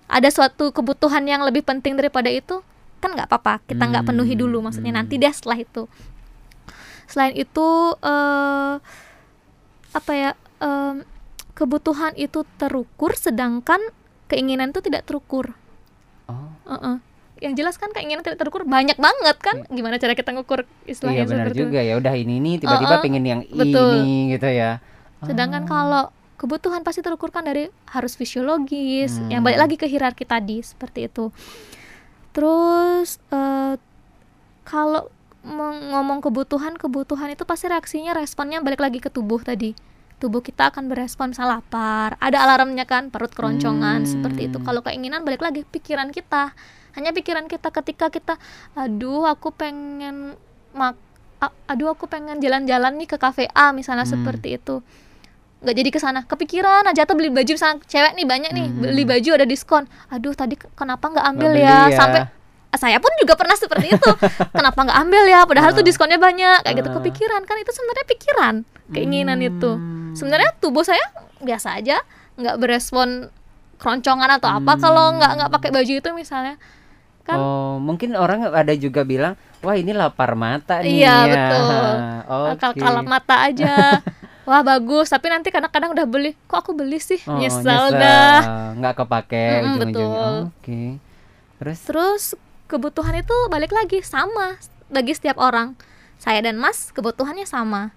ada suatu kebutuhan yang lebih penting daripada itu kan nggak apa-apa kita nggak penuhi dulu maksudnya Hmm. nanti deh setelah itu selain itu eh apa ya em, kebutuhan itu terukur sedangkan keinginan itu tidak terukur Oh, Heeh. yang jelas kan keinginan tidak terukur banyak banget kan gimana cara kita ngukur iya istilahnya benar seperti itu. juga ya. Udah ini ini tiba-tiba Uh-uh, pengen yang betul. ini gitu ya. Sedangkan Ah. kalau kebutuhan pasti terukur kan dari harus fisiologis, Hmm. yang balik lagi ke hierarki tadi seperti itu. Terus eh, kalau ngomong kebutuhan, kebutuhan itu pasti reaksinya responnya balik lagi ke tubuh tadi. Tubuh kita akan berespon misal lapar, ada alarmnya kan, perut keroncongan Hmm. seperti itu. Kalau keinginan balik lagi pikiran kita. Hanya pikiran kita ketika kita aduh aku pengen mak aduh aku pengen jalan-jalan nih ke kafe A misalnya Hmm. seperti itu nggak jadi ke sana kepikiran aja atau beli baju misalnya cewek nih banyak nih Mhm. beli baju ada diskon aduh tadi ke- kenapa nggak ambil beli ya? ya. sampai saya pun juga pernah seperti itu <laughs> kenapa nggak ambil ya padahal tuh Ah. diskonnya banyak kayak gitu kepikiran kan itu sebenarnya pikiran keinginan itu Hmm. sebenarnya tubuh saya biasa aja nggak berespon keroncongan atau apa kalau nggak nggak pakai baju itu misalnya kan Oh, mungkin orang ada juga bilang, wah ini lapar mata nih. Iya, ya. betul. <laughs> Oke. kalap mata aja <laughs> wah bagus tapi nanti kadang-kadang udah beli kok aku beli sih Oh, nyesel dah nggak kepake Mm-mm, ujung-ujungnya. betul. Oke. Terus Terus kebutuhan itu balik lagi sama bagi setiap orang. Saya dan Mas kebutuhannya sama.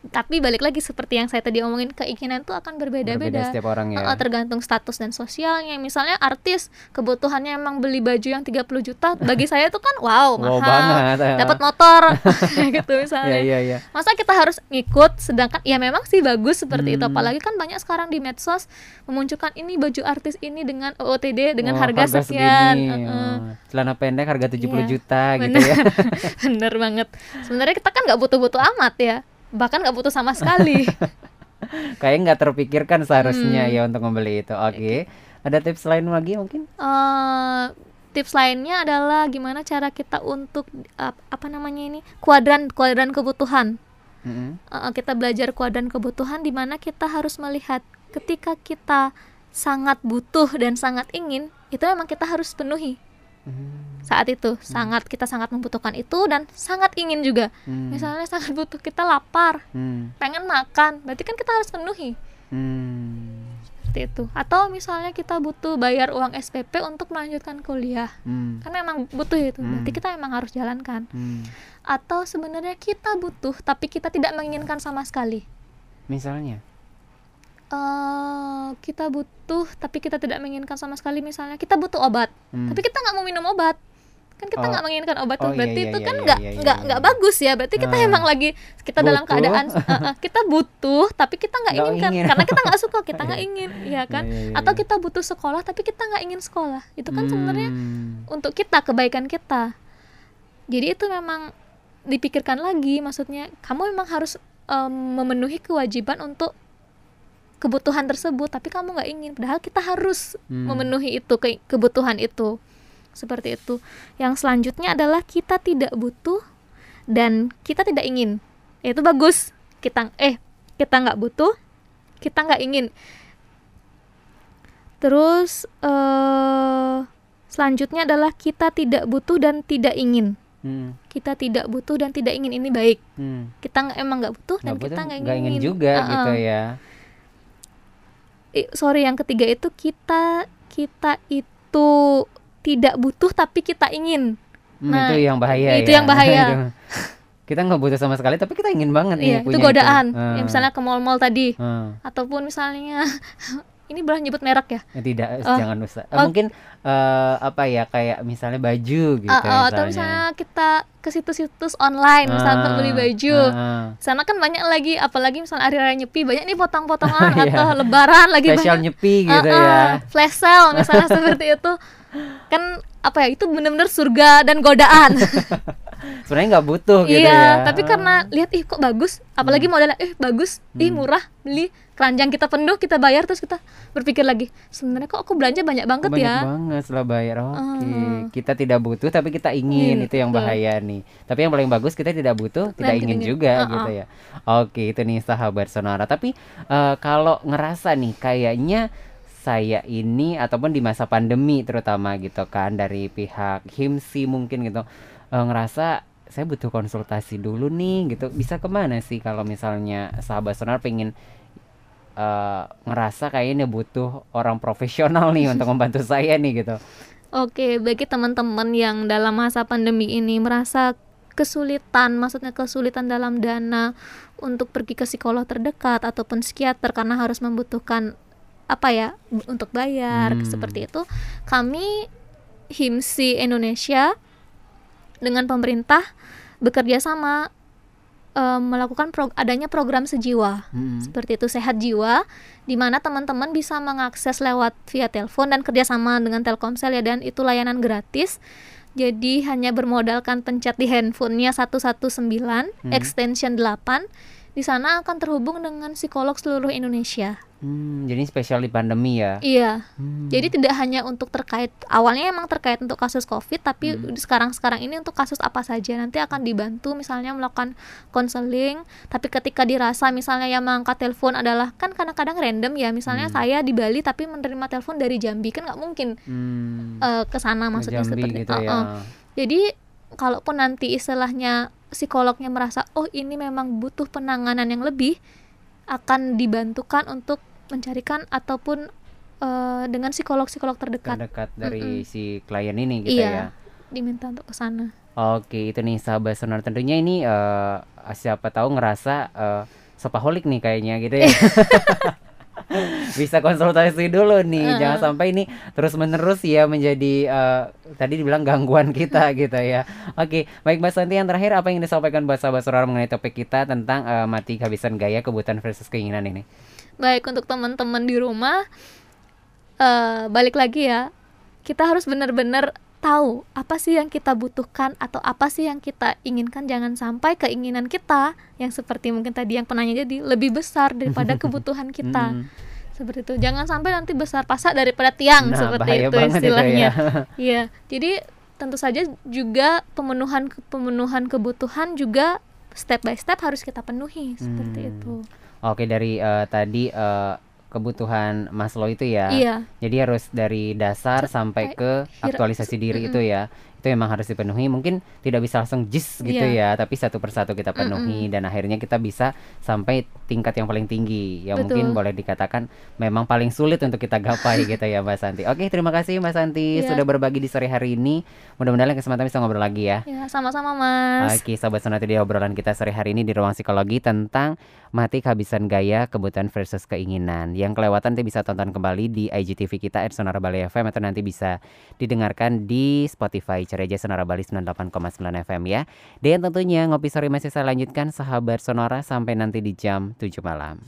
Tapi balik lagi seperti yang saya tadi omongin keinginan itu akan berbeda berbeda-beda. setiap orang ya. Tergantung status dan sosialnya. Misalnya artis kebutuhannya emang beli baju yang 30 juta, bagi saya itu kan wow, Wow mahal. banget. ya. Dapat motor <laughs> gitu misalnya. Iya, iya, iya. Masa kita harus ngikut sedangkan ya memang sih bagus seperti itu Hmm. apalagi kan banyak sekarang di medsos memunculkan ini baju artis ini dengan OOTD dengan Oh, harga, sekian. segini. Heeh. Oh, celana pendek harga 70 Iya, juta gitu bener. ya. <laughs> Bener banget. Sebenarnya kita kan nggak butuh-butuh amat ya, bahkan nggak butuh sama sekali. <laughs> Kayak nggak terpikirkan seharusnya Hmm. ya untuk membeli itu. Oke. Ada tips lain lagi mungkin? Eh, tips lainnya adalah gimana cara kita untuk eh, apa namanya ini kuadran kuadran kebutuhan. Mm-mm. Eh, kita belajar kuadran kebutuhan di mana kita harus melihat ketika kita sangat butuh dan sangat ingin itu memang kita harus penuhi Hmm. Saat itu sangat kita sangat membutuhkan itu dan sangat ingin juga Hmm. misalnya sangat butuh kita lapar Hmm. pengen makan berarti kan kita harus penuhi Hmm. seperti itu atau misalnya kita butuh bayar uang SPP untuk melanjutkan kuliah Hmm. kan memang butuh itu berarti Hmm. kita emang harus jalankan Hmm. atau sebenarnya kita butuh tapi kita tidak menginginkan sama sekali Misalnya. eh kita butuh tapi kita tidak menginginkan sama sekali misalnya kita butuh obat Hmm. tapi kita nggak mau minum obat kan kita Oh. nggak menginginkan obat Oh, tuh iya, berarti iya, itu iya, kan iya, nggak iya, iya, nggak iya. nggak bagus ya berarti kita Ah. emang lagi kita dalam Butuh. keadaan eh, eh, kita butuh tapi kita nggak inginkan ingin. karena kita nggak suka kita <laughs> nggak ingin ya kan atau kita butuh sekolah tapi kita nggak ingin sekolah itu kan sebenarnya Hmm. untuk kita kebaikan kita jadi itu memang dipikirkan lagi maksudnya kamu memang harus em, memenuhi kewajiban untuk kebutuhan tersebut tapi kamu nggak ingin padahal kita harus Hmm. memenuhi itu ke- kebutuhan itu seperti itu yang selanjutnya adalah kita tidak butuh dan kita tidak ingin itu bagus kita eh kita nggak butuh kita nggak ingin terus eh selanjutnya adalah kita tidak butuh dan tidak ingin Hmm. kita tidak butuh dan tidak ingin ini baik Hmm. kita emang nggak butuh dan Nggak kita nggak ingin, ingin juga Uh-uh. gitu ya. I- sorry yang ketiga itu kita kita itu tidak butuh tapi kita ingin Hmm, Nah, itu yang bahaya itu ya. yang bahaya. <laughs> Itu. kita nggak butuh sama sekali tapi kita ingin banget nih iya itu punya godaan Ah. ya, misalnya ke mall-mall tadi Ah. ataupun misalnya <laughs> ini boleh nyebut merek ya? Ya, tidak Oh. jangan usah. Eh, Oh. mungkin eh, apa ya kayak misalnya baju gitu Ah, ah, atau misalnya. misalnya kita ke situs-situs online misalnya untuk beli Ah, baju. ah. sana kan banyak lagi apalagi misalnya hari raya nyepi banyak nih potong-potongan <laughs> Iya. atau lebaran lagi spesial banyak. nyepi gitu Ah, ah, ya. flash sale misalnya <laughs> seperti itu. Kan apa ya itu benar-benar surga dan godaan. <laughs> Sebenarnya nggak butuh gitu iya ya. Hmm. tapi karena lihat ih kok bagus? Apalagi modelnya eh bagus ih murah beli keranjang kita penuh kita bayar terus kita berpikir lagi sebenarnya kok aku belanja banyak banget banyak ya banget setelah bayar oke Ah. kita tidak butuh tapi kita ingin Iya, itu yang betul. bahaya nih tapi yang paling bagus kita tidak butuh tidak ingin ingin. juga Ah, gitu ah. ya oke itu nih sahabat sonora tapi eh, kalau ngerasa nih kayaknya saya ini ataupun di masa pandemi terutama gitu kan dari pihak HIMSI mungkin gitu eh, ngerasa saya butuh konsultasi dulu nih gitu bisa ke mana sih kalau misalnya sahabat sonar pengen eh, ngerasa kayaknya butuh orang profesional nih untuk membantu <laughs> saya nih gitu Oke, bagi teman-teman yang dalam masa pandemi ini merasa kesulitan, maksudnya kesulitan dalam dana untuk pergi ke psikolog terdekat ataupun psikiater karena harus membutuhkan apa ya untuk bayar Hmm. seperti itu, kami HIMSI Indonesia dengan pemerintah bekerja sama eh, melakukan pro- adanya program sejiwa. Mm-mm. seperti itu sehat jiwa di mana teman-teman bisa mengakses lewat via telepon dan kerjasama dengan Telkomsel ya dan itu layanan gratis. Jadi hanya bermodalkan pencet di handphonenya 119 extension 8 di sana akan terhubung dengan psikolog seluruh Indonesia. Hmm, jadi spesial di pandemi ya? Iya. Hmm. jadi tidak hanya untuk terkait awalnya emang terkait untuk kasus COVID tapi sekarang-sekarang ini untuk kasus apa saja. Nanti akan dibantu misalnya melakukan konseling tapi ketika dirasa misalnya yang mengangkat telepon adalah kan kadang-kadang random ya misalnya saya di Bali tapi menerima telepon dari Jambi kan nggak mungkin Hmm, eh, ke sana maksudnya Jambi seperti gitu Oh, ya. Oh. Jadi kalaupun nanti istilahnya psikolognya merasa oh ini memang butuh penanganan yang lebih akan dibantukan untuk mencarikan ataupun eh, dengan psikolog-psikolog terdekat terdekat dari si klien ini gitu Iya. ya diminta untuk ke sana. Oke, itu nih sahabat sonar tentunya ini eh, siapa tahu ngerasa eh, sepaholik nih kayaknya gitu ya. <laughs> Bisa konsultasi dulu nih, jangan sampai ini terus-menerus ya menjadi eh, tadi dibilang gangguan kita <laughs> gitu ya. Oke, baik Mbak Santi yang terakhir apa yang disampaikan sahabat sonar mengenai topik kita tentang eh, mati kehabisan gaya kebutuhan versus keinginan ini. Baik untuk teman-teman di rumah eh balik lagi ya. Kita harus benar-benar tahu apa sih yang kita butuhkan atau apa sih yang kita inginkan jangan sampai keinginan kita yang seperti mungkin tadi yang penanya jadi lebih besar daripada <laughs> kebutuhan kita. Hmm. Seperti itu. Jangan sampai nanti besar pasak daripada tiang Nah, seperti itu banget itu istilahnya. ya. <laughs> Iya. Jadi tentu saja juga pemenuhan pemenuhan kebutuhan juga step by step harus kita penuhi seperti Hmm. itu. Oke, dari eh, tadi eh, kebutuhan Maslow itu ya. Iya. Jadi harus dari dasar sampai ke aktualisasi diri itu ya. Itu memang harus dipenuhi. Mungkin tidak bisa langsung jis gitu Iya. ya, tapi satu persatu kita penuhi dan akhirnya kita bisa sampai tingkat yang paling tinggi. Ya mungkin boleh dikatakan memang paling sulit untuk kita gapai <laughs> gitu ya Mbak Santi. Oke, terima kasih Mbak Santi Iya. sudah berbagi di sore hari ini. Mudah-mudahan kesempatan bisa ngobrol lagi ya. Ya, sama-sama Mas. Oke, sahabat sonat di obrolan kita sore hari ini di ruang psikologi tentang mati kehabisan gaya, kebutuhan versus keinginan. Yang kelewatan nanti bisa tonton kembali di IGTV kita at Sonara Bali FM atau nanti bisa didengarkan di Spotify cari aja Sonara Bali 98,9 FM ya. Dan tentunya ngopi sore masih saya lanjutkan sahabat Sonora sampai nanti di jam 7 malam.